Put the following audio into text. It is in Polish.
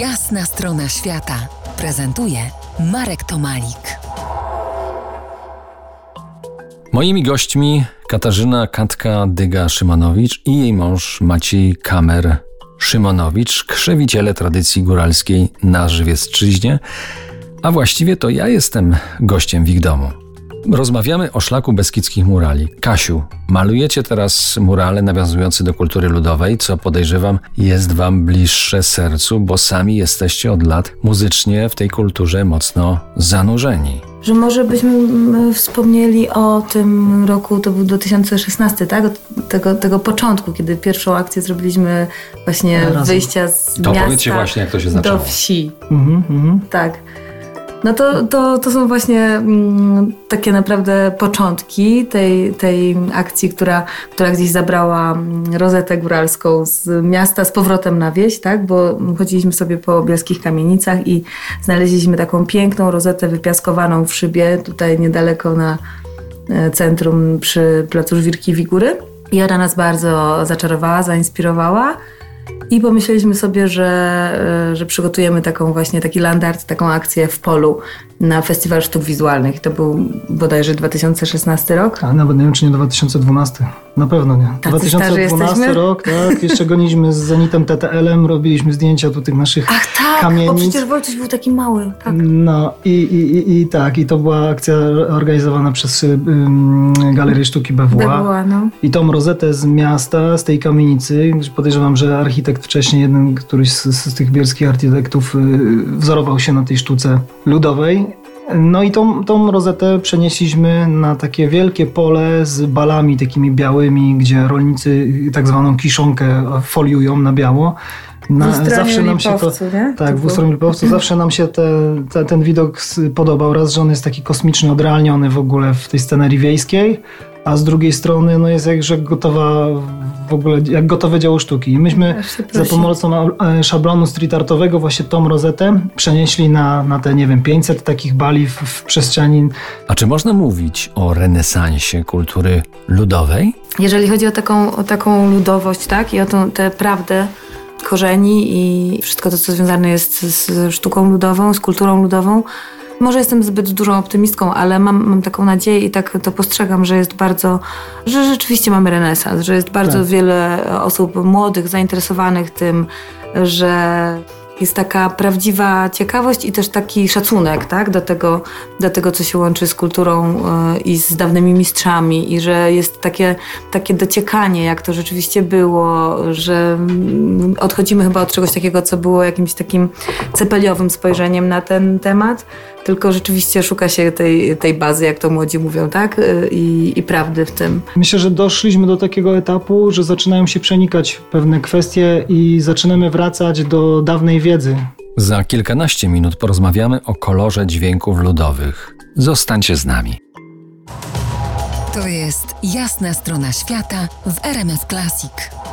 Jasna strona świata prezentuje Marek Tomalik. Moimi gośćmi Katarzyna Katka Dyga-Szymanowicz i jej mąż Maciej Kamer Szymonowicz, krzewiciele tradycji góralskiej na Żywiecczyźnie, a właściwie to ja jestem gościem w ich domu. Rozmawiamy o szlaku beskidzkich murali. Kasiu, malujecie teraz murale nawiązujące do kultury ludowej, co podejrzewam jest wam bliższe sercu, bo sami jesteście od lat muzycznie w tej kulturze mocno zanurzeni. Że może byśmy mm, wspomnieli o tym roku, to był 2016, tak? Od tego, tego początku, kiedy pierwszą akcję zrobiliśmy właśnie Razem. wyjścia z To miasta właśnie, jak to się zaczęło. do wsi. Mhm, mhm. Tak. No to, to, to są właśnie mm, takie naprawdę początki tej, tej akcji, która, która gdzieś zabrała mm, rozetę góralską z miasta z powrotem na wieś, tak? Bo chodziliśmy sobie po bielskich kamienicach i znaleźliśmy taką piękną rozetę wypiaskowaną w szybie, tutaj niedaleko na e, centrum przy placu Żwirki Wigury. I ona nas bardzo zaczarowała, zainspirowała. I pomyśleliśmy sobie, że, e, że przygotujemy taką właśnie taki landart, taką akcję w polu na Festiwal Sztuk Wizualnych. To był bodajże 2016 rok. A nawet nie wiem, czy nie 2012. Na pewno nie. Tacy starzy 2012 jesteśmy? rok, tak. Jeszcze goniliśmy z Zenitem TTL-em, robiliśmy zdjęcia tu tych naszych Ach tak, kamienic. bo przecież Wojciech był taki mały. Tak. No i, i, i, tak, i to była akcja organizowana przez ym, Galerię Sztuki BWA. BWA, no. I tą rozetę z miasta, z tej kamienicy, podejrzewam, że architekt wcześniej, jeden któryś z, z tych bielskich architektów y, wzorował się na tej sztuce ludowej. No i tą, tą rozetę przenieśliśmy na takie wielkie pole z balami takimi białymi, gdzie rolnicy tak zwaną kiszonkę foliują na biało. Na, W Ustroju Lipowcu, nie? Tak, To w było. Ustroniu Lipowcu zawsze nam się te, te, ten widok podobał. Raz, że on jest taki kosmiczny, odrealniony w ogóle w tej scenerii wiejskiej, a z drugiej strony no jest jak, gotowa w ogóle, jak gotowe dzieło sztuki. I myśmy za pomocą e, szablonu street artowego właśnie tą rozetę przenieśli na, na te, nie wiem, 500 takich bali w, w przestrzeni A czy można mówić o renesansie kultury ludowej? Jeżeli chodzi o taką, o taką ludowość, tak, i o tą, tę prawdę korzeni i wszystko to, co związane jest z sztuką ludową, z kulturą ludową, może jestem zbyt dużą optymistką, ale mam, mam taką nadzieję i tak to postrzegam, że jest bardzo, że rzeczywiście mamy renesans, że jest bardzo Tak. wiele osób młodych, zainteresowanych tym, że jest taka prawdziwa ciekawość i też taki szacunek tak, do, tego, do tego, co się łączy z kulturą e, i z dawnymi mistrzami i że jest takie, takie dociekanie, jak to rzeczywiście było, że odchodzimy chyba od czegoś takiego, co było jakimś takim cepeliowym spojrzeniem na ten temat, tylko rzeczywiście szuka się tej, tej bazy, jak to młodzi mówią, tak? E, I, i prawdy w tym. Myślę, że doszliśmy do takiego etapu, że zaczynają się przenikać pewne kwestie i zaczynamy wracać do dawnej wiedzy. Za kilkanaście minut porozmawiamy o kolorze dźwięków ludowych. Zostańcie z nami. To jest Jasna strona świata w RMF Classic.